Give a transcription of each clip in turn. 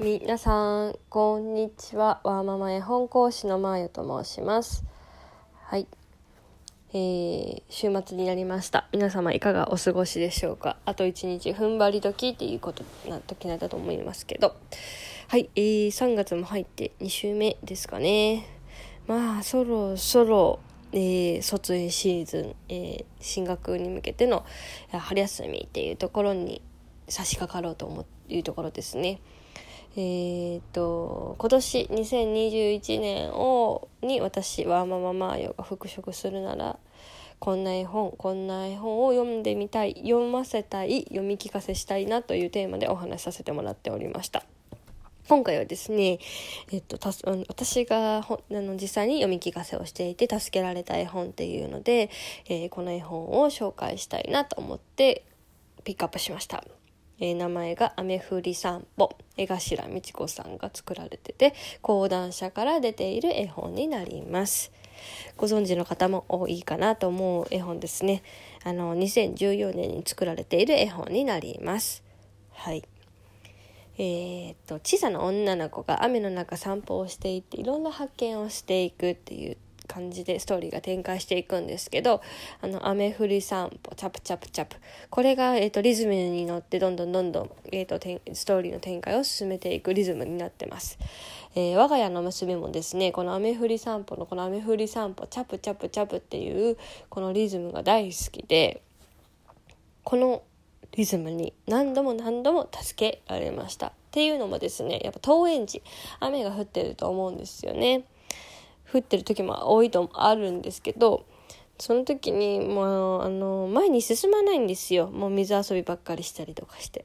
皆さんこんにちは。ワーママ絵本講師のまーよと申します。はい。えー、週末になりました。皆様いかがお過ごしでしょうか？あと一日踏ん張り時っていうことな時なんだと思いますけど。はい。えー、3月も入って2週目ですかね。まあそろそろえー、卒園シーズン、えー、進学に向けての春休みっていうところに差し掛かろうと思ういうところですね。えー、っと今年2021年をに私はマママーヨが復職するならこんな絵本こんな絵本を読んでみたい読ませたい読み聞かせしたいなというテーマでお話しさせてもらっておりました。今回はですね、えっと、た私がほあの実際に読み聞かせをしていて助けられた絵本っていうので、えー、この絵本を紹介したいなと思ってピックアップしました。えー、名前が雨降り散歩。江頭美智子さんが作られてて講談社から出ている絵本になります。ご存知の方も多いかなと思う絵本ですね。あの2014年に作られている絵本になります。はい。えー、っと小さな女の子が雨の中散歩をしていっていろんな発見をしていくっていう感じでストーリーが展開していくんですけどあの雨降り散歩チャプチャプチャプ。これが、えーと、リズムに乗ってどんどんどんどん、えーと、ストーリーの展開を進めていくリズムになってます、えー、我が家の娘もですねこの雨降り散歩のこの雨降り散歩チャプチャプチャプっていうこのリズムが大好きでこのリズムに何度も何度も助けられました。っていうのもですねやっぱ登園時雨が降ってると思うんですよね。降ってる時も多いとあるんですけどその時にもうあの前に進まないんですよ。もう水遊びばっかりしたりとかして。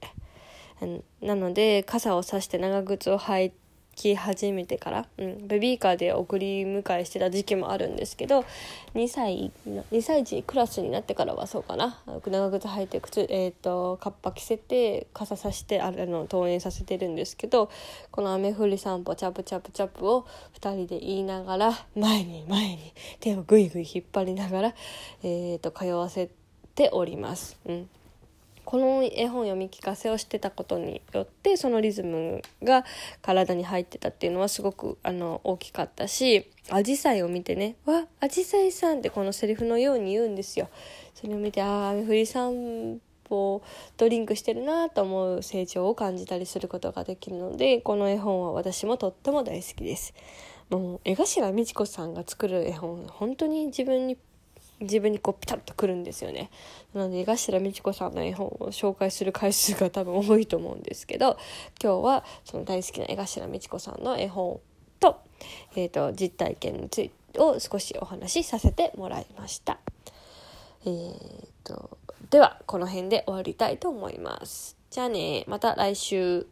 なので傘を差して長靴を履いき始めてから、うん、ベビーカーで送り迎えしてた時期もあるんですけど2歳2歳児クラスになってからはそうかな長靴履いて靴、えーと、カッパ着せて傘さしてあの登園させてるんですけどこの雨降り散歩チャプチャプチャプを2人で言いながら前に前に手をぐいぐい引っ張りながら、えーと通わせております。うんこの絵本読み聞かせをしてたことによってそのリズムが体に入ってたっていうのはすごくあの大きかったしアジサイを見てね「わアジサイさん」ってこのセリフのように言うんですよ。それを見てああ雨降り散歩とリンクしてるなと思う成長を感じたりすることができるのでこの絵本は私もとっても大好きです。もう江頭美智子さんが作る絵本本当に自分に自分にこうピタッとくるんですよねなので江頭美智子さんの絵本を紹介する回数が多分多いと思うんですけど今日はその大好きな江頭美智子さんの絵本と,、えーと、実体験についてを少しお話しさせてもらいました。えーと、ではこの辺で終わりたいと思います。じゃあねまた来週。